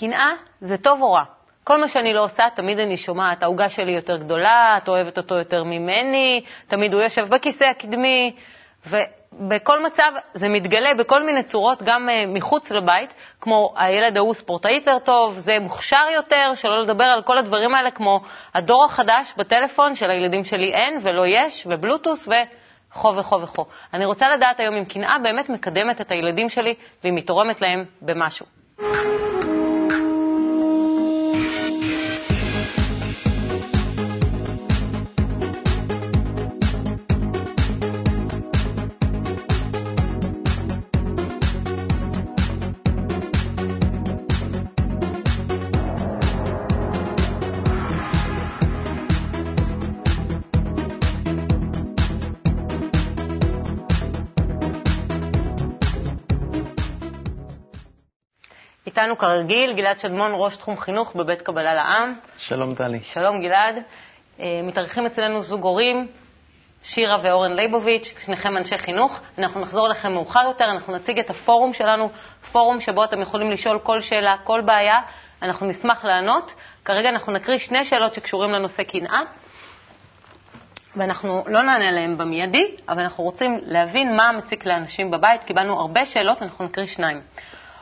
קנאה זה טוב או רע? כל מה שאני לא עושה, תמיד אני שומעת, העוגה שלי יותר גדולה, את אוהבת אותו יותר ממני, תמיד הוא יושב בכיסא הקדמי, ובכל מצב זה מתגלה בכל מיני צורות, גם uh, מחוץ לבית, כמו הילד ההוא ספורטאי יותר טוב, זה מוכשר יותר, שלא לדבר על כל הדברים האלה, כמו הדור החדש בטלפון, שלילדים שלי אין ולא יש, ובלוטוס וכו וכו וכו. אני רוצה לדעת היום אם קנאה באמת מקדמת את הילדים שלי, ואם היא תורמת להם במשהו. איתנו כרגיל גלעד שדמון, ראש תחום חינוך בבית קבלה לעם. שלום טלי. שלום גלעד. אה, מתארחים אצלנו זוג הורים, שירה ואורן ליבוביץ', שניכם אנשי חינוך. אנחנו נחזור אליכם מאוחר יותר, אנחנו נציג את הפורום שלנו, פורום שבו אתם יכולים לשאול כל שאלה, כל בעיה. אנחנו נשמח לענות. כרגע אנחנו נקריא שני שאלות שקשורים לנושא קנאה, ואנחנו לא נענה עליהן במיידי, אבל אנחנו רוצים להבין מה מציק לאנשים בבית. קיבלנו הרבה שאלות, אנחנו נקריא שניים.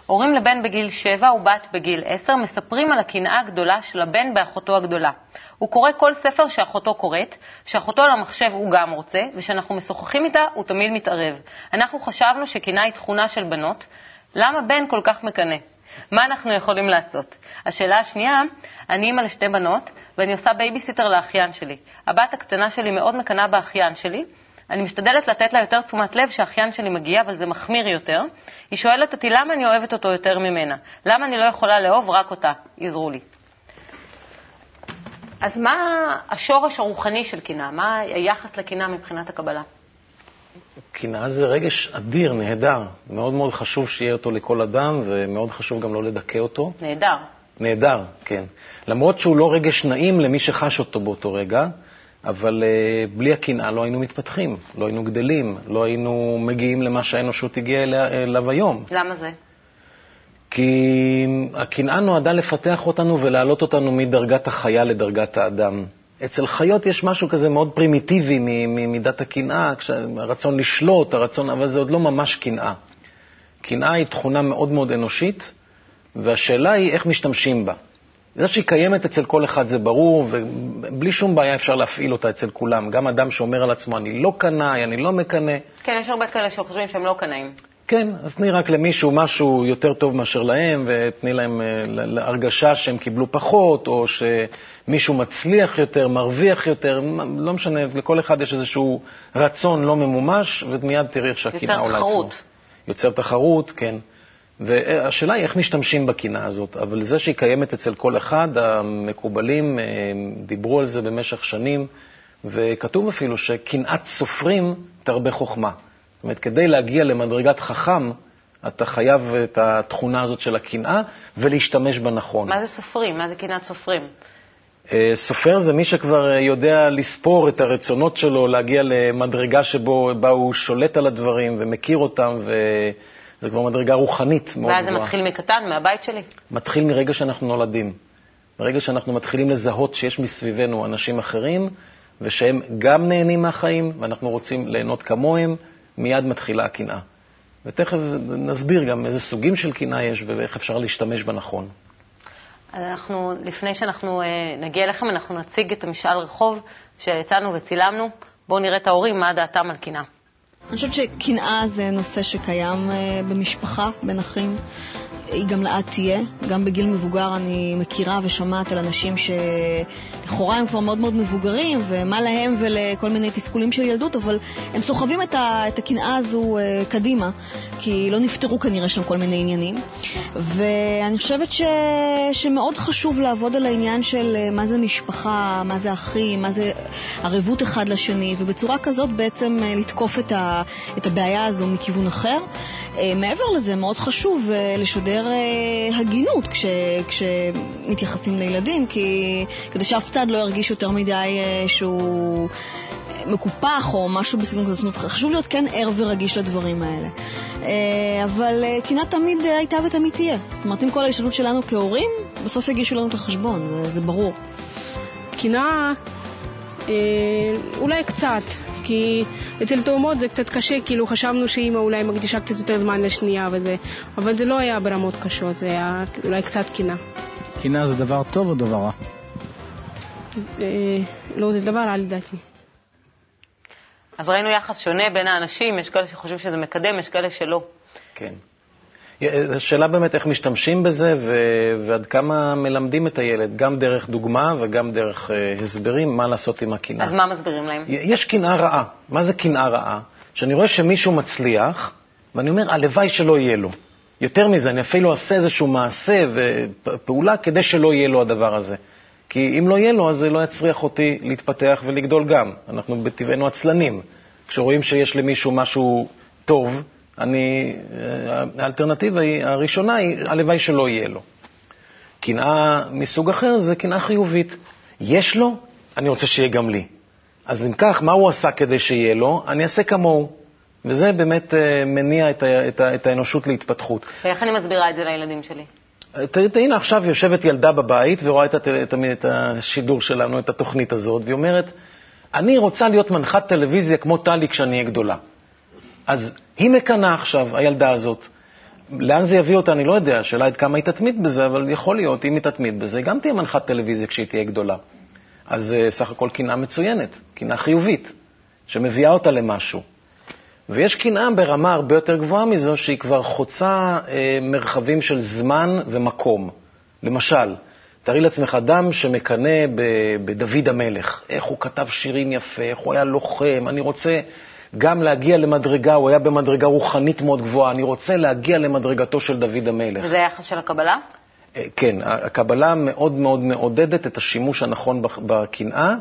הורים לבן בגיל 7 ובת בגיל 10 מספרים על הקנאה הגדולה של הבן באחותו הגדולה. הוא קורא כל ספר שאחותו קוראת, שאחותו על המחשב הוא גם רוצה, וכשאנחנו משוחחים איתה הוא תמיד מתערב. אנחנו חשבנו שקנאה היא תכונה של בנות, למה בן כל כך מקנא? מה אנחנו יכולים לעשות? השאלה השנייה, אני אימא לשתי בנות, ואני עושה בייביסיטר לאחיין שלי. הבת הקטנה שלי מאוד מקנאה באחיין שלי, אני משתדלת לתת לה יותר תשומת לב שהאחיין שלי מגיע, אבל זה מחמיר יותר. היא שואלת אותי למה אני אוהבת אותו יותר ממנה. למה אני לא יכולה לאהוב רק אותה? עזרו לי. אז מה השורש הרוחני של קנאה? מה היחס לקנאה מבחינת הקבלה? קנאה זה רגש אדיר, נהדר. מאוד מאוד חשוב שיהיה אותו לכל אדם, ומאוד חשוב גם לא לדכא אותו. נהדר. נהדר, כן. למרות שהוא לא רגש נעים למי שחש אותו באותו רגע, אבל uh, בלי הקנאה לא היינו מתפתחים, לא היינו גדלים, לא היינו מגיעים למה שהאנושות הגיעה אליו היום. למה זה? כי הקנאה נועדה לפתח אותנו ולהעלות אותנו מדרגת החיה לדרגת האדם. אצל חיות יש משהו כזה מאוד פרימיטיבי ממידת הקנאה, הרצון לשלוט, הרצון, אבל זה עוד לא ממש קנאה. קנאה היא תכונה מאוד מאוד אנושית, והשאלה היא איך משתמשים בה. זה שהיא קיימת אצל כל אחד זה ברור, ובלי שום בעיה אפשר להפעיל אותה אצל כולם. גם אדם שאומר על עצמו, אני לא קנאי, אני לא מקנא. כן, יש הרבה כאלה שחושבים שהם לא קנאים. כן, אז תני רק למישהו משהו יותר טוב מאשר להם, ותני להם אה, הרגשה שהם קיבלו פחות, או שמישהו מצליח יותר, מרוויח יותר, לא משנה, לכל אחד יש איזשהו רצון לא ממומש, ומיד תראי איך שהקנאה עולה אצלו. יוצר תחרות. יוצר תחרות, כן. והשאלה היא איך משתמשים בקנאה הזאת, אבל זה שהיא קיימת אצל כל אחד, המקובלים אה, דיברו על זה במשך שנים, וכתוב אפילו שקנאת סופרים תרבה חוכמה. זאת אומרת, כדי להגיע למדרגת חכם, אתה חייב את התכונה הזאת של הקנאה ולהשתמש בה נכון. מה זה סופרים? מה זה קנאת סופרים? אה, סופר זה מי שכבר יודע לספור את הרצונות שלו, להגיע למדרגה שבה הוא שולט על הדברים ומכיר אותם, ו... זה כבר מדרגה רוחנית מאוד גבוהה. ואז זה מתחיל מקטן, מהבית שלי? מתחיל מרגע שאנחנו נולדים. ברגע שאנחנו מתחילים לזהות שיש מסביבנו אנשים אחרים, ושהם גם נהנים מהחיים, ואנחנו רוצים ליהנות כמוהם, מיד מתחילה הקנאה. ותכף נסביר גם איזה סוגים של קנאה יש ואיך אפשר להשתמש בה נכון. אנחנו, לפני שאנחנו אה, נגיע אליכם, אנחנו נציג את המשאל רחוב שיצאנו וצילמנו. בואו נראה את ההורים, מה דעתם על קנאה. אני חושבת שקנאה זה נושא שקיים אה, במשפחה, בין אחים. היא גם לאט תהיה. גם בגיל מבוגר אני מכירה ושומעת על אנשים שלכאורה הם כבר מאוד מאוד מבוגרים, ומה להם ולכל מיני תסכולים של ילדות, אבל הם סוחבים את הקנאה הזו אה, קדימה, כי לא נפתרו כנראה שם כל מיני עניינים. ואני חושבת ש... שמאוד חשוב לעבוד על העניין של אה, מה זה משפחה, מה זה אחים, מה זה ערבות אחד לשני, ובצורה כזאת בעצם אה, לתקוף את, ה... את הבעיה הזו מכיוון אחר. מעבר לזה, מאוד חשוב לשדר הגינות כש... כשמתייחסים לילדים, כי... כדי שאף צד לא ירגיש יותר מדי שהוא... מקופח או משהו בסגנון כזה. זאת אומרת, חשוב להיות כן ער ורגיש לדברים האלה. אה, אבל אה, קנאה תמיד הייתה ותמיד תהיה. זאת אומרת, עם כל ההשתדלות שלנו כהורים, בסוף יגישו לנו את החשבון, זה, זה ברור. קנאה, אה, אולי קצת, כי אצל תאומות זה קצת קשה, כאילו חשבנו שאימא אולי מקדישה קצת יותר זמן לשנייה וזה, אבל זה לא היה ברמות קשות, זה היה אולי קצת קנאה. קנאה זה דבר טוב או דבר רע? אה, לא, זה דבר רע לדעתי. אז ראינו יחס שונה בין האנשים, יש כאלה שחושבים שזה מקדם, יש כאלה שלא. כן. השאלה באמת איך משתמשים בזה ו- ועד כמה מלמדים את הילד, גם דרך דוגמה וגם דרך uh, הסברים, מה לעשות עם הקנאה. אז מה מסבירים להם? יש קנאה רעה. מה זה קנאה רעה? שאני רואה שמישהו מצליח, ואני אומר, הלוואי שלא יהיה לו. יותר מזה, אני אפילו אעשה איזשהו מעשה ופעולה כדי שלא יהיה לו הדבר הזה. כי אם לא יהיה לו, אז זה לא יצריח אותי להתפתח ולגדול גם. אנחנו בטבענו עצלנים. כשרואים שיש למישהו משהו טוב, אני, אה, האלטרנטיבה היא, הראשונה היא, הלוואי שלא יהיה לו. קנאה מסוג אחר זה קנאה חיובית. יש לו, אני רוצה שיהיה גם לי. אז אם כך, מה הוא עשה כדי שיהיה לו? אני אעשה כמוהו. וזה באמת אה, מניע את, ה, את, ה, את האנושות להתפתחות. ואיך אני מסבירה את זה לילדים שלי? הנה עכשיו יושבת ילדה בבית ורואה את, את, את השידור שלנו, את התוכנית הזאת, והיא אומרת, אני רוצה להיות מנחת טלוויזיה כמו טלי כשאני אהיה גדולה. אז היא מקנאה עכשיו, הילדה הזאת. לאן זה יביא אותה, אני לא יודע, השאלה עד כמה היא תתמיד בזה, אבל יכול להיות, אם היא תתמיד בזה, גם תהיה מנחת טלוויזיה כשהיא תהיה גדולה. אז uh, סך הכל קנאה מצוינת, קנאה חיובית, שמביאה אותה למשהו. ויש קנאה ברמה הרבה יותר גבוהה מזו, שהיא כבר חוצה uh, מרחבים של זמן ומקום. למשל, תארי לעצמך אדם שמקנא בדוד המלך, איך הוא כתב שירים יפה, איך הוא היה לוחם, אני רוצה גם להגיע למדרגה, הוא היה במדרגה רוחנית מאוד גבוהה, אני רוצה להגיע למדרגתו של דוד המלך. וזה היחס של הקבלה? אה, כן, הקבלה מאוד מאוד מעודדת את השימוש הנכון בקנאה,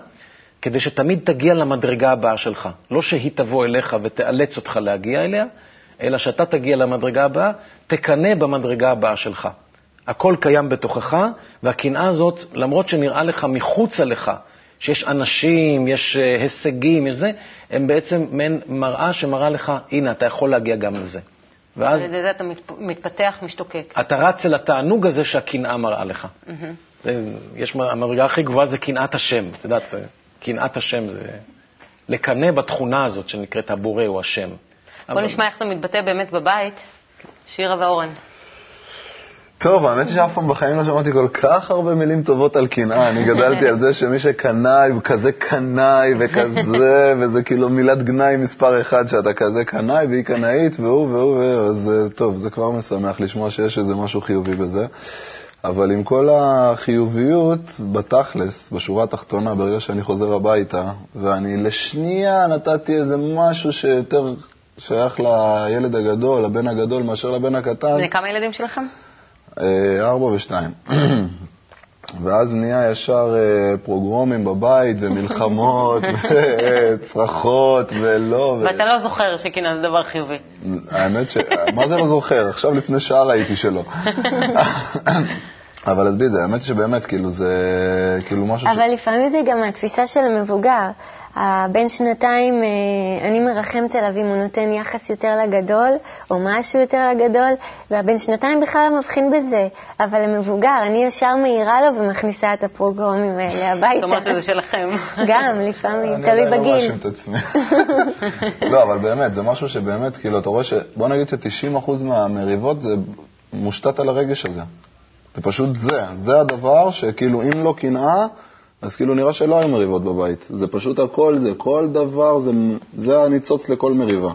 כדי שתמיד תגיע למדרגה הבאה שלך. לא שהיא תבוא אליך ותאלץ אותך להגיע אליה, אלא שאתה תגיע למדרגה הבאה, תקנא במדרגה הבאה שלך. הכל קיים בתוכך, והקנאה הזאת, למרות שנראה לך מחוצה לך, שיש אנשים, יש אה, הישגים, יש זה, הם בעצם מעין מראה שמראה לך, הנה, אתה יכול להגיע גם לזה. ואז... על ידי אתה מתפתח, משתוקק. אתה רץ אל התענוג הזה שהקנאה מראה לך. Mm-hmm. יש, המדרגה הכי גבוהה זה קנאת השם. את יודעת, קנאת השם זה לקנא בתכונה הזאת שנקראת הבורא או השם. בוא. נשמע איך זה מתבטא באמת בבית. שירה ואורן. טוב, האמת שאף פעם בחיים לא שמעתי כל כך הרבה מילים טובות על קנאה. אני גדלתי על זה שמי שקנאי הוא כזה קנאי וכזה, וזה כאילו מילת גנאי מספר אחד, שאתה כזה קנאי והיא קנאית והוא והוא והוא, אז אה, טוב, זה כבר משמח לשמוע שיש איזה משהו חיובי בזה. אבל עם כל החיוביות, בתכלס, בשורה התחתונה, ברגע שאני חוזר הביתה, ואני לשנייה נתתי איזה משהו שיותר שייך לילד הגדול, לבן הגדול, מאשר לבן הקטן. בני כמה ילדים שלכם? אה, ארבע ושתיים. ואז נהיה ישר אה, פרוגרומים בבית, ומלחמות, וצרחות, ולא. ואתה לא זוכר שקינא זה דבר חיובי. האמת ש... מה זה לא זוכר? עכשיו לפני שעה ראיתי שלא. אבל עזבי את זה, האמת שבאמת, כאילו, זה כאילו משהו ש... אבל לפעמים זה גם התפיסה של המבוגר. הבן שנתיים, אה, אני מרחמת עליו אם הוא נותן יחס יותר לגדול, או משהו יותר לגדול, והבן שנתיים בכלל לא מבחין בזה. אבל המבוגר, אני ישר מעירה לו ומכניסה את הפרוגרומים האלה הביתה. זאת אומרת שזה שלכם. גם, לפעמים, תלוי בגיל. אני עדיין לא מאשים את עצמי. לא, אבל באמת, זה משהו שבאמת, כאילו, אתה רואה ש... בוא נגיד ש-90% מהמריבות זה מושתת על הרגש הזה. זה פשוט זה. זה הדבר שכאילו, אם לא קנאה, אז כאילו נראה שלא היו מריבות בבית. זה פשוט הכל זה, כל דבר, זה, זה הניצוץ לכל מריבה.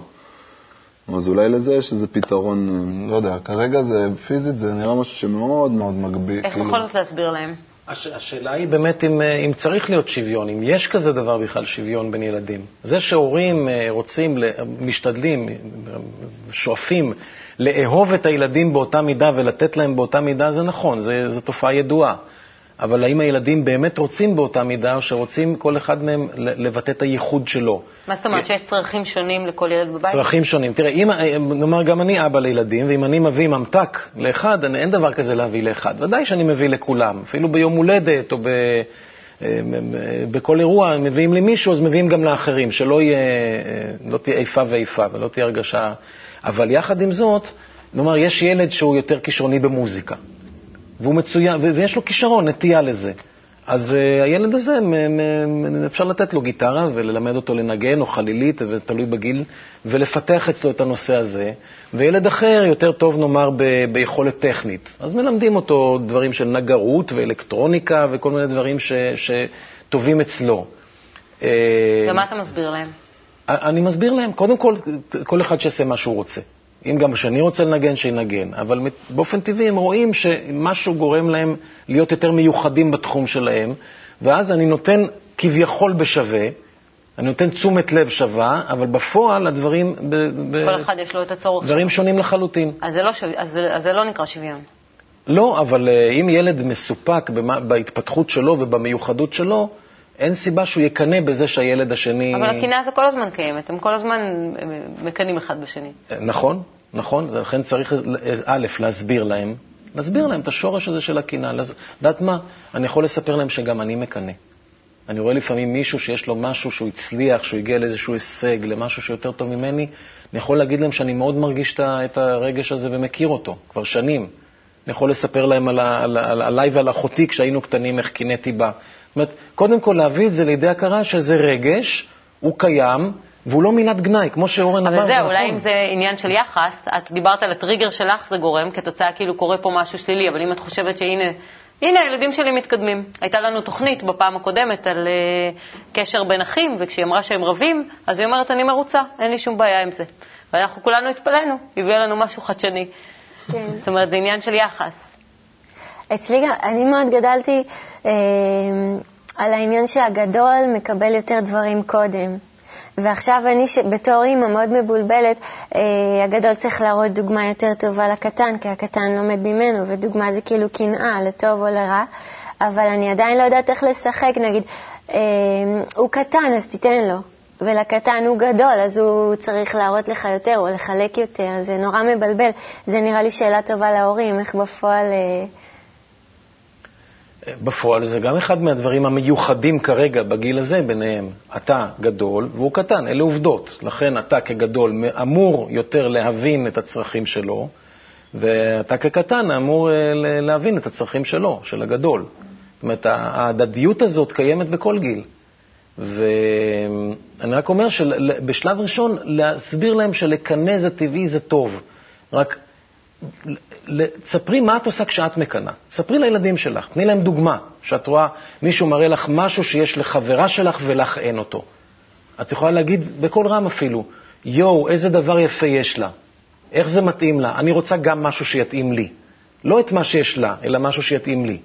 אז אולי לזה יש איזה פתרון, לא יודע, כרגע זה, פיזית זה נראה משהו שמאוד מאוד מגביל. איך כאילו... בכל זאת להסביר להם? הש, השאלה היא באמת אם, אה, אם צריך להיות שוויון, אם יש כזה דבר בכלל שוויון בין ילדים. זה שהורים אה, רוצים, משתדלים, שואפים לאהוב את הילדים באותה מידה ולתת להם באותה מידה, זה נכון, זו תופעה ידועה. אבל האם הילדים באמת רוצים באותה מידה, או שרוצים כל אחד מהם לבטא את הייחוד שלו? מה זאת אומרת, שיש צרכים שונים לכל ילד בבית? צרכים שונים. תראה, אם, נאמר, גם אני אבא לילדים, ואם אני מביא ממתק לאחד, אין דבר כזה להביא לאחד. ודאי שאני מביא לכולם, אפילו ביום הולדת, או ב... אה, בכל אירוע מביאים למישהו, אז מביאים גם לאחרים, שלא יהיה, לא תהיה איפה ואיפה ולא תהיה הרגשה. אבל יחד עם זאת, נאמר, יש ילד שהוא יותר כישרוני במוזיקה, והוא מצוין, ויש לו כישרון, נטייה לזה. אז uh, הילד הזה, אפשר לתת לו גיטרה וללמד אותו לנגן, או חלילית, תלוי בגיל, ולפתח אצלו את הנושא הזה. וילד אחר יותר טוב, נאמר, ב- ביכולת טכנית. אז מלמדים אותו דברים של נגרות ואלקטרוניקה וכל מיני דברים ש- שטובים אצלו. אה, ומה אתה מסביר להם? אני מסביר להם, קודם כל, כל אחד שיעשה מה שהוא רוצה. אם גם כשאני רוצה לנגן, שינגן. אבל באופן טבעי הם רואים שמשהו גורם להם להיות יותר מיוחדים בתחום שלהם, ואז אני נותן כביכול בשווה, אני נותן תשומת לב שווה, אבל בפועל הדברים... ב, ב, כל אחד יש לו את הצורך דברים שלו. שונים לחלוטין. אז זה, לא שו... אז, זה, אז זה לא נקרא שוויון. לא, אבל אה, אם ילד מסופק בהתפתחות שלו ובמיוחדות שלו, אין סיבה שהוא יקנא בזה שהילד השני... אבל הקנאה הזו כל הזמן קיימת, הם כל הזמן מקנאים אחד בשני. נכון, נכון, ולכן צריך, א', להסביר להם, להסביר להם את השורש הזה של הקנאה. יודעת מה? אני יכול לספר להם שגם אני מקנא. אני רואה לפעמים מישהו שיש לו משהו שהוא הצליח, שהוא הגיע לאיזשהו הישג, למשהו שיותר טוב ממני, אני יכול להגיד להם שאני מאוד מרגיש את הרגש הזה ומכיר אותו, כבר שנים. אני יכול לספר להם על, על, על, עליי ועל אחותי כשהיינו קטנים, איך קינאתי בה. זאת אומרת, קודם כל להביא את זה לידי הכרה שזה רגש, הוא קיים, והוא לא מילת גנאי, כמו שאורן אמר. אבל זהו, אולי אם זה עניין של יחס, את דיברת על הטריגר שלך, זה גורם, כתוצאה כאילו קורה פה משהו שלילי, אבל אם את חושבת שהנה, הנה הילדים שלי מתקדמים. הייתה לנו תוכנית בפעם הקודמת על uh, קשר בין אחים, וכשהיא אמרה שהם רבים, אז היא אומרת, אני מרוצה, אין לי שום בעיה עם זה. ואנחנו כולנו התפלאנו, הביאה לנו משהו חדשני. כן. זאת אומרת, זה עניין של יחס. אצלי גם, אני מאוד גדלתי אה, על העניין שהגדול מקבל יותר דברים קודם. ועכשיו אני, ש... בתור אימא מאוד מבולבלת, אה, הגדול צריך להראות דוגמה יותר טובה לקטן, כי הקטן לומד ממנו, ודוגמה זה כאילו קנאה, לטוב או לרע, אבל אני עדיין לא יודעת איך לשחק, נגיד, אה, הוא קטן, אז תיתן לו. ולקטן הוא גדול, אז הוא צריך להראות לך יותר או לחלק יותר, זה נורא מבלבל. זה נראה לי שאלה טובה להורים, איך בפועל... אה, בפועל זה גם אחד מהדברים המיוחדים כרגע בגיל הזה ביניהם. אתה גדול והוא קטן, אלה עובדות. לכן אתה כגדול אמור יותר להבין את הצרכים שלו, ואתה כקטן אמור אה, להבין את הצרכים שלו, של הגדול. זאת אומרת, ההדדיות הזאת קיימת בכל גיל. ואני רק אומר שבשלב ראשון להסביר להם שלקנא זה טבעי, זה טוב. רק ספרי מה את עושה כשאת מקנאה. ספרי לילדים שלך, תני להם דוגמה, שאת רואה מישהו מראה לך משהו שיש לחברה שלך ולך אין אותו. את יכולה להגיד בקול רם אפילו, יואו, איזה דבר יפה יש לה, איך זה מתאים לה, אני רוצה גם משהו שיתאים לי. לא את מה שיש לה, אלא משהו שיתאים לי.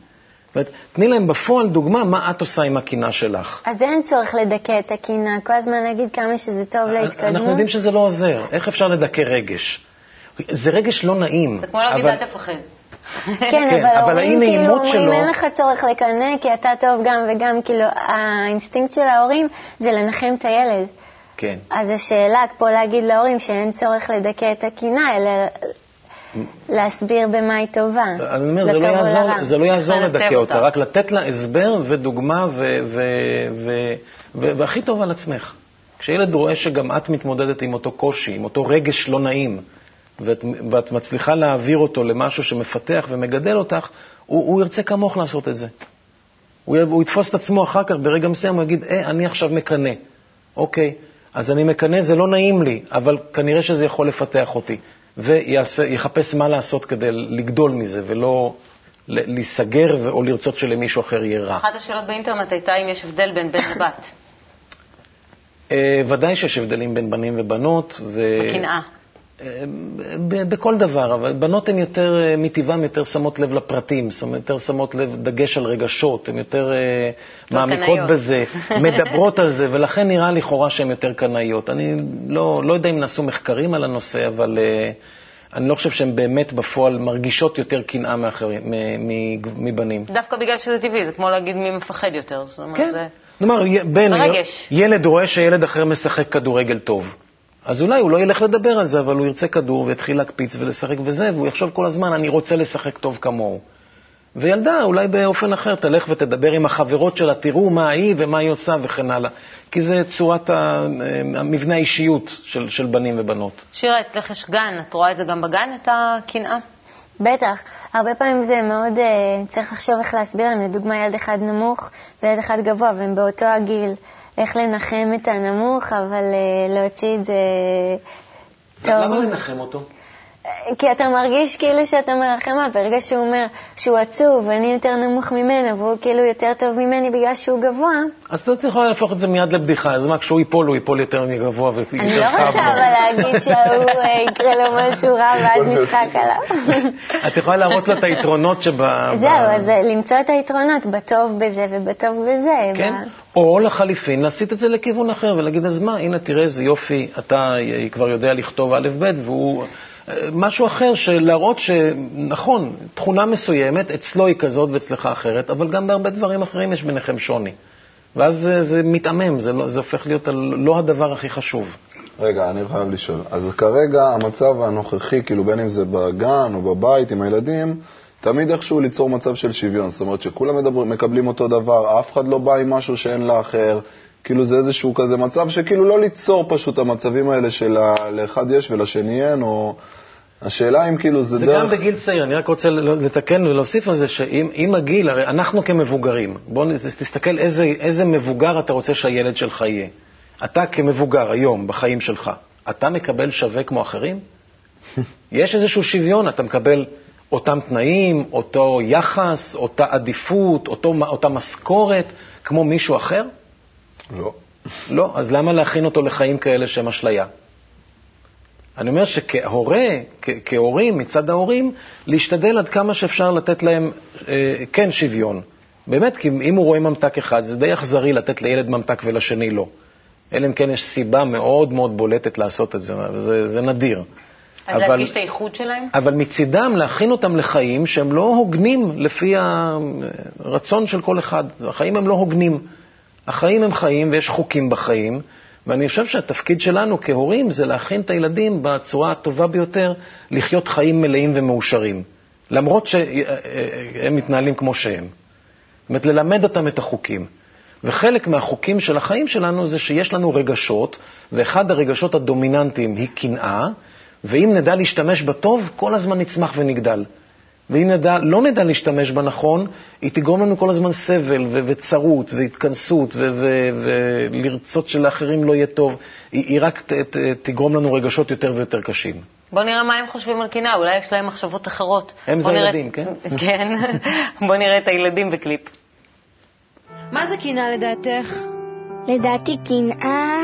אומרת, תני להם בפועל דוגמה מה את עושה עם הקנאה שלך. אז אין צורך לדכא את הקנאה, כל הזמן להגיד כמה שזה טוב להתקדמות. אנחנו יודעים שזה לא עוזר. איך אפשר לדכא רגש? זה רגש לא נעים. זה כמו להגיד אל תפחד. כן, כן, אבל ההורים כאילו אומרים, אין לך צורך לקנא, כי אתה טוב גם וגם, כאילו, האינסטינקט של ההורים זה לנחם את הילד. כן. אז השאלה פה להגיד להורים שאין צורך לדכא את הקנאה, אלא להסביר במה היא טובה, אני אומר, זה לא יעזור, זה לא יעזור לדכא אותה, רק לתת לה הסבר ודוגמה, והכי טוב על עצמך. כשילד רואה שגם את מתמודדת עם אותו קושי, עם אותו רגש לא נעים, ואת, ואת מצליחה להעביר אותו למשהו שמפתח ומגדל אותך, הוא, הוא ירצה כמוך לעשות את זה. הוא, הוא יתפוס את עצמו אחר כך, ברגע מסוים הוא יגיד, אה, אני עכשיו מקנא. אוקיי, אז אני מקנא, זה לא נעים לי, אבל כנראה שזה יכול לפתח אותי. ויחפש מה לעשות כדי לגדול מזה, ולא להיסגר או לרצות שלמישהו אחר יהיה רע. אחת השאלות באינטרנט הייתה אם יש הבדל בין בן לבת. אה, ודאי שיש הבדלים בין בנים ובנות. בקנאה. בכל דבר, אבל בנות הן יותר, אה, מטבען יותר שמות לב לפרטים, זאת אומרת, יותר שמות לב דגש על רגשות, הן יותר אה, לא מעמיקות בזה, מדברות על זה, ולכן נראה לכאורה שהן יותר קנאיות. אני לא, לא יודע אם נעשו מחקרים על הנושא, אבל uh, אני לא חושב שהן באמת בפועל מרגישות יותר קנאה מבנים. דווקא בגלל שזה טבעי, זה כמו להגיד מי מפחד יותר. זאת אומרת, כן. זה... כלומר, בן, ילד רואה שילד אחר משחק כדורגל טוב. אז אולי הוא לא ילך לדבר על זה, אבל הוא ירצה כדור ויתחיל להקפיץ ולשחק וזה, והוא יחשוב כל הזמן, אני רוצה לשחק טוב כמוהו. וילדה אולי באופן אחר תלך ותדבר עם החברות שלה, תראו מה היא ומה היא עושה וכן הלאה. כי זה צורת ה- המבנה האישיות של, של בנים ובנות. שירה, אצלך יש גן, את רואה את זה גם בגן, את הקנאה? בטח, הרבה פעמים זה מאוד, uh, צריך לחשוב איך להסביר להם, לדוגמה ילד אחד נמוך וילד אחד גבוה, והם באותו הגיל, איך לנחם את הנמוך, אבל uh, להוציא את זה טוב. למה לנחם אותו? כי אתה מרגיש כאילו שאתה מרחם עליו, ברגע שהוא אומר שהוא עצוב ואני יותר נמוך ממנו והוא כאילו יותר טוב ממני בגלל שהוא גבוה, אז אתה יכול להפוך את זה מיד לבדיחה, אז מה, כשהוא ייפול, הוא ייפול יותר מגבוה ויותר אני לא רוצה. אבל להגיד שההוא אה, יקרה לו משהו רע ואז נצחק עליו. את יכולה להראות לו את היתרונות שב... זהו, אז אה, למצוא את היתרונות בטוב בזה ובטוב בזה. כן? או לחליפין, להסיט את זה לכיוון אחר ולהגיד, אז מה, הנה, תראה איזה יופי, אתה אה, כבר יודע לכתוב א', ב', והוא... משהו אחר, להראות שנכון, תכונה מסוימת, אצלו היא כזאת ואצלך אחרת, אבל גם בהרבה דברים אחרים יש ביניכם שוני. ואז זה, זה מתעמם, זה, לא, זה הופך להיות לא הדבר הכי חשוב. רגע, אני חייב לשאול. אז כרגע המצב הנוכחי, כאילו בין אם זה בגן או בבית עם הילדים, תמיד איכשהו ליצור מצב של שוויון. זאת אומרת שכולם מדבר, מקבלים אותו דבר, אף אחד לא בא עם משהו שאין לאחר. כאילו זה איזשהו כזה מצב שכאילו לא ליצור פשוט המצבים האלה של לאחד יש ולשני אין, או... השאלה אם כאילו זה, זה דרך... גם בגיל צעיר, אני רק רוצה לתקן ולהוסיף על זה שאם אם הגיל, הרי אנחנו כמבוגרים, בוא נ- תסתכל איזה, איזה מבוגר אתה רוצה שהילד שלך יהיה. אתה כמבוגר היום בחיים שלך, אתה מקבל שווה כמו אחרים? יש איזשהו שוויון, אתה מקבל אותם תנאים, אותו יחס, אותה עדיפות, אותו, אותה משכורת, כמו מישהו אחר? לא. לא, אז למה להכין אותו לחיים כאלה שהם אשליה? אני אומר שכהורה, כהורים, מצד ההורים, להשתדל עד כמה שאפשר לתת להם אה, כן שוויון. באמת, כי אם הוא רואה ממתק אחד, זה די אכזרי לתת לילד ממתק ולשני לא. אלא אם כן יש סיבה מאוד מאוד בולטת לעשות את זה, זה, זה נדיר. אז להדגיש את האיכות שלהם? אבל מצידם להכין אותם לחיים שהם לא הוגנים לפי הרצון של כל אחד. החיים הם לא הוגנים. החיים הם חיים ויש חוקים בחיים, ואני חושב שהתפקיד שלנו כהורים זה להכין את הילדים בצורה הטובה ביותר לחיות חיים מלאים ומאושרים, למרות שהם מתנהלים כמו שהם. זאת אומרת, ללמד אותם את החוקים. וחלק מהחוקים של החיים שלנו זה שיש לנו רגשות, ואחד הרגשות הדומיננטיים היא קנאה, ואם נדע להשתמש בה טוב, כל הזמן נצמח ונגדל. ואם נדע, לא נדע להשתמש בה נכון, היא תגרום לנו כל הזמן סבל ו- וצרות והתכנסות ו- ו- ולרצות שלאחרים לא יהיה טוב. היא, היא רק ת- ת- תגרום לנו רגשות יותר ויותר קשים. בוא נראה מה הם חושבים על קנאה, אולי יש להם מחשבות אחרות. הם זה נראה- הילדים, כן? כן. בוא נראה את הילדים בקליפ. מה זה קנאה לדעתך? לדעתי קנאה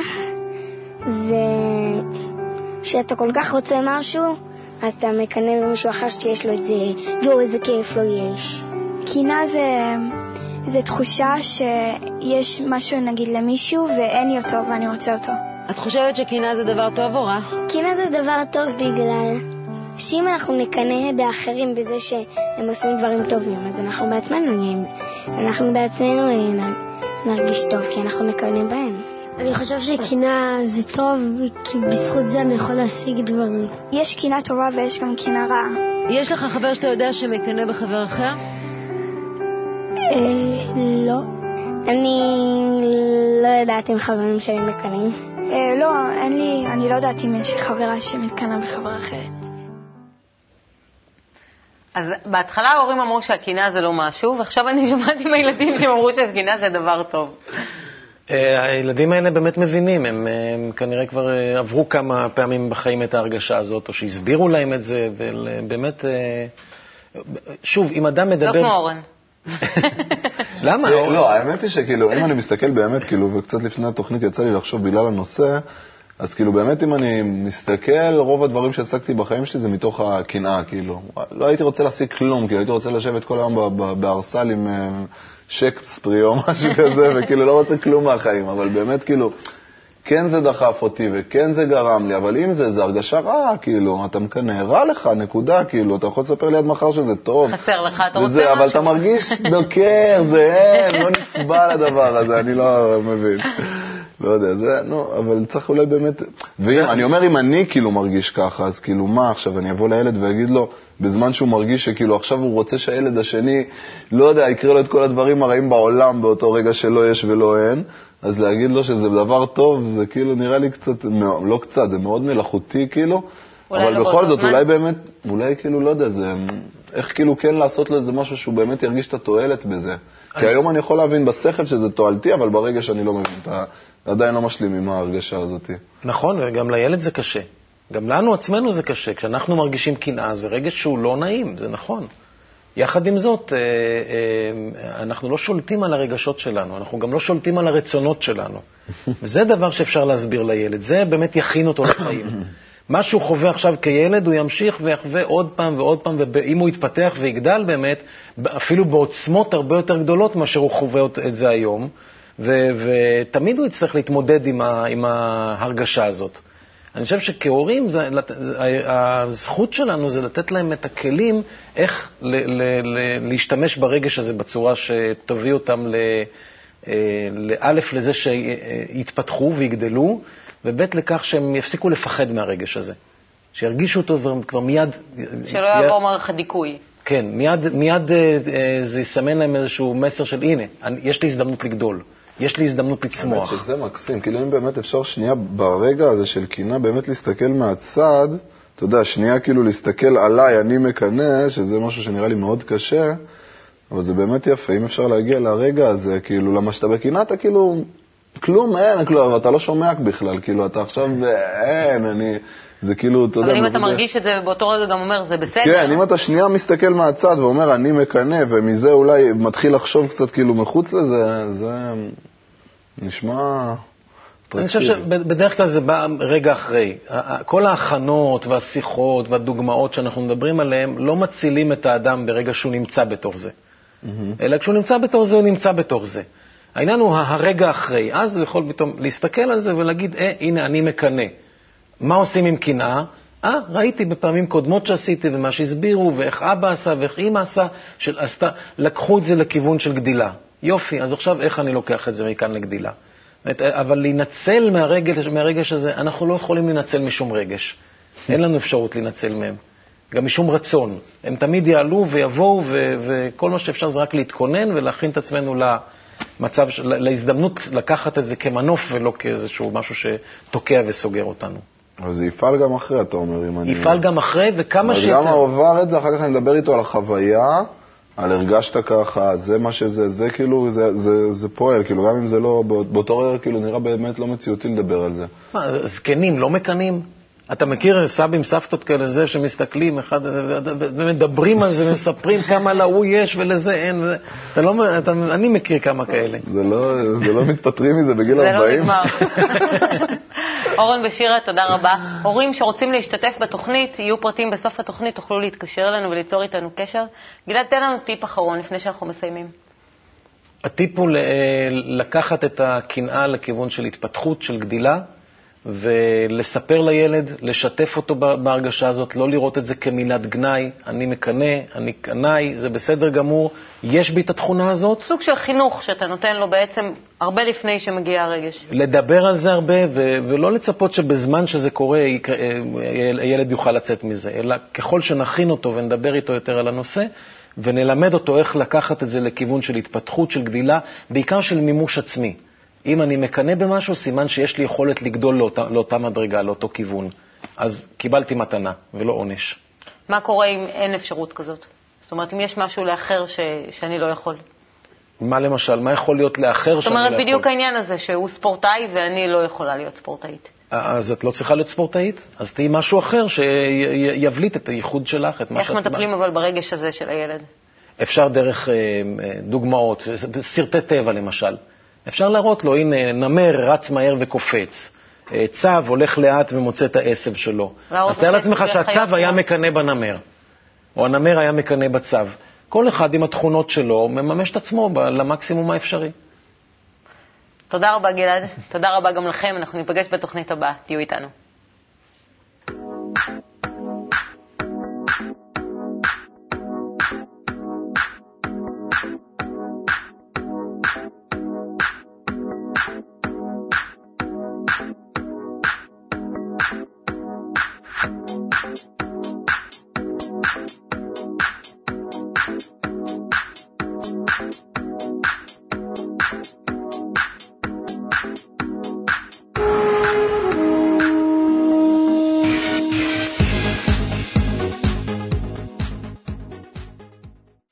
זה שאתה כל כך רוצה משהו, אז אתה מקנא במישהו אחר שיש לו את זה, יואו, איזה כיף לו יש. קנאה זה, זה תחושה שיש משהו נגיד למישהו ואין לי אותו ואני רוצה אותו. את חושבת שקנאה זה דבר טוב או רע? קנאה זה דבר טוב בגלל שאם אנחנו נקנא באחרים בזה שהם עושים דברים טובים, אז אנחנו בעצמנו אנחנו בעצמנו נרגיש טוב, כי אנחנו מקנאים בהם. אני חושב שקנאה זה טוב, כי בזכות זה אני יכול להשיג דברים. יש קנאה טובה ויש גם קנאה רעה. יש לך חבר שאתה יודע שמקנא בחבר אחר? אה, לא. אני לא יודעת אם חברים שלי מקנאים. אה, לא, אין לי, אני לא יודעת אם יש חברה שמתקנאה בחברה אחרת. אז בהתחלה ההורים אמרו שהקנאה זה לא משהו, ועכשיו אני שומעת עם הילדים שהם אמרו שקנאה זה דבר טוב. אה, הילדים האלה באמת מבינים, הם, אה, הם כנראה כבר אה, עברו כמה פעמים בחיים את ההרגשה הזאת, או שהסבירו להם את זה, ובאמת, שוב, אם אדם מדבר... לא כמו אורן. למה? לא, לא, האמת היא שכאילו, אם אני מסתכל באמת, כאילו, וקצת לפני התוכנית יצא לי לחשוב בגלל הנושא, אז כאילו באמת אם אני מסתכל, רוב הדברים שהעסקתי בחיים שלי זה מתוך הקנאה, כאילו. לא הייתי רוצה להשיג כלום, כאילו הייתי רוצה לשבת כל היום ב- ב- בארסל עם שייקספרי או משהו כזה, וכאילו לא רוצה כלום מהחיים, אבל באמת כאילו, כן זה דחף אותי וכן זה גרם לי, אבל אם זה, זה הרגשה רעה, כאילו, אתה מקנא, רע לך, נקודה, כאילו, אתה יכול לספר לי עד מחר שזה טוב. חסר לך, אתה רוצה וזה, משהו? אבל אתה מרגיש דוקר, זה אין, לא נסבל הדבר הזה, אני לא מבין. לא יודע, זה, נו, אבל צריך אולי באמת... ואני אומר, אם אני כאילו מרגיש ככה, אז כאילו מה עכשיו, אני אבוא לילד ואגיד לו, בזמן שהוא מרגיש שכאילו עכשיו הוא רוצה שהילד השני, לא יודע, יקרה לו את כל הדברים הרעים בעולם באותו רגע שלא יש ולא אין, אז להגיד לו שזה דבר טוב, זה כאילו נראה לי קצת, לא קצת, זה מאוד מלאכותי כאילו, אבל לא בכל זאת, זמן. אולי באמת, אולי כאילו, לא יודע, זה... איך כאילו כן לעשות לו איזה משהו שהוא באמת ירגיש את התועלת בזה. כי היום אני יכול להבין בשכל שזה תועלתי, אבל ברגע שאני לא מבין, אתה עדיין לא משלים עם ההרגשה הזאת. נכון, וגם לילד זה קשה. גם לנו עצמנו זה קשה. כשאנחנו מרגישים קנאה, זה רגש שהוא לא נעים, זה נכון. יחד עם זאת, אה, אה, אנחנו לא שולטים על הרגשות שלנו, אנחנו גם לא שולטים על הרצונות שלנו. וזה דבר שאפשר להסביר לילד, זה באמת יכין אותו לחיים. מה שהוא חווה עכשיו כילד, הוא ימשיך ויחווה עוד פעם ועוד פעם, ואם הוא יתפתח ויגדל באמת, אפילו בעוצמות הרבה יותר גדולות מאשר הוא חווה את זה היום, ו- ותמיד הוא יצטרך להתמודד עם, ה- עם ההרגשה הזאת. אני חושב שכהורים, זה, הזכות שלנו זה לתת להם את הכלים איך ל- ל- ל- להשתמש ברגש הזה בצורה שתביא אותם ל- אה, לאלף לזה שיתפתחו ויגדלו, וב' לכך שהם יפסיקו לפחד מהרגש הזה. שירגישו אותו וכבר מיד... שלא יעבור מערכת דיכוי. כן, מיד, מיד אה, אה, זה יסמן להם איזשהו מסר של הנה, יש לי הזדמנות לגדול, יש לי הזדמנות לצמוח. האמת שזה מקסים, כאילו אם באמת אפשר שנייה ברגע הזה של קינה באמת להסתכל מהצד, אתה יודע, שנייה כאילו להסתכל עליי, אני מקנא, שזה משהו שנראה לי מאוד קשה, אבל זה באמת יפה, אם אפשר להגיע לרגע הזה, כאילו, למה שאתה בקינה אתה כאילו, כלום אין, כלום, אתה לא שומע בכלל, כאילו, אתה עכשיו, אין, אני, זה כאילו, אתה יודע... אבל אם אתה. מרגיש את זה באותו רגע גם אומר, זה בסדר. כן, אם אתה שנייה מסתכל מהצד ואומר, אני מקנא, ומזה אולי מתחיל לחשוב קצת כאילו מחוץ לזה, זה נשמע... אני חושב שבדרך כלל זה בא רגע אחרי. כל ההכנות והשיחות והדוגמאות שאנחנו מדברים עליהן לא מצילים את האדם ברגע שהוא נמצא בתוך זה. אלא כשהוא נמצא בתוך זה, הוא נמצא בתוך זה. העניין הוא הרגע אחרי. אז הוא יכול פתאום להסתכל על זה ולהגיד, אה, הנה, אני מקנא. מה עושים עם קנאה? אה, ראיתי בפעמים קודמות שעשיתי, ומה שהסבירו, ואיך אבא עשה, ואיך אימא עשה, של, עשתה, לקחו את זה לכיוון של גדילה. יופי, אז עכשיו איך אני לוקח את זה מכאן לגדילה? אבל להינצל מהרגש, מהרגש הזה, אנחנו לא יכולים להינצל משום רגש. אין לנו אפשרות להינצל מהם. גם משום רצון. הם תמיד יעלו ויבואו, וכל מה שאפשר זה רק להתכונן ולהכין את עצמנו למצב, להזדמנות לקחת את זה כמנוף ולא כאיזשהו משהו שתוקע וסוגר אותנו. אבל זה יפעל גם אחרי, אתה אומר, אם אני... יפעל גם אחרי, וכמה שיותר... אז גם עבר את זה, אחר כך אני מדבר איתו על החוויה, על הרגשת ככה, זה מה שזה, זה כאילו, זה, זה, זה פועל, כאילו, גם אם זה לא, באותו רגע כאילו נראה באמת לא מציאותי לדבר על זה. מה, זקנים לא מקנאים? אתה מכיר סבים, סבתות כאלה, זה שמסתכלים אחד ומדברים על זה ומספרים כמה להוא יש ולזה אין. אתה לא, אתה, אני מכיר כמה כאלה. זה לא, זה לא מתפטרים מזה בגיל זה 40. לא נגמר. אורן ושירה, תודה רבה. הורים שרוצים להשתתף בתוכנית, יהיו פרטים בסוף התוכנית, תוכלו להתקשר אלינו וליצור איתנו קשר. גלעד, תן לנו טיפ אחרון לפני שאנחנו מסיימים. הטיפ הוא לקחת את הקנאה לכיוון של התפתחות, של גדילה. ולספר לילד, לשתף אותו בהרגשה הזאת, לא לראות את זה כמילת גנאי, אני מקנא, אני קנאי, זה בסדר גמור, יש בי את התכונה הזאת. סוג של חינוך שאתה נותן לו בעצם הרבה לפני שמגיע הרגש. לדבר על זה הרבה, ו- ולא לצפות שבזמן שזה קורה הילד יוכל לצאת מזה, אלא ככל שנכין אותו ונדבר איתו יותר על הנושא, ונלמד אותו איך לקחת את זה לכיוון של התפתחות, של גדילה, בעיקר של מימוש עצמי. אם אני מקנא במשהו, סימן שיש לי יכולת לגדול לאותה, לאותה מדרגה, לאותו כיוון. אז קיבלתי מתנה ולא עונש. מה קורה אם אין אפשרות כזאת? זאת אומרת, אם יש משהו לאחר ש... שאני לא יכול. מה למשל? מה יכול להיות לאחר שאני לא יכול? זאת אומרת, בדיוק העניין הזה, שהוא ספורטאי ואני לא יכולה להיות ספורטאית. אז את לא צריכה להיות ספורטאית? אז תהיי משהו אחר שיבליט את הייחוד שלך, את מה איך שאת... מטפלים אבל ברגש הזה של הילד? אפשר דרך דוגמאות, סרטי טבע למשל. אפשר להראות לו, הנה, נמר רץ מהר וקופץ, צב הולך לאט ומוצא את העשב שלו. אז תאר לעצמך שהצב היה מקנא בנמר, או הנמר היה מקנא בצב. כל אחד עם התכונות שלו מממש את עצמו למקסימום האפשרי. תודה רבה, גלעד. תודה רבה גם לכם. אנחנו ניפגש בתוכנית הבאה. תהיו איתנו.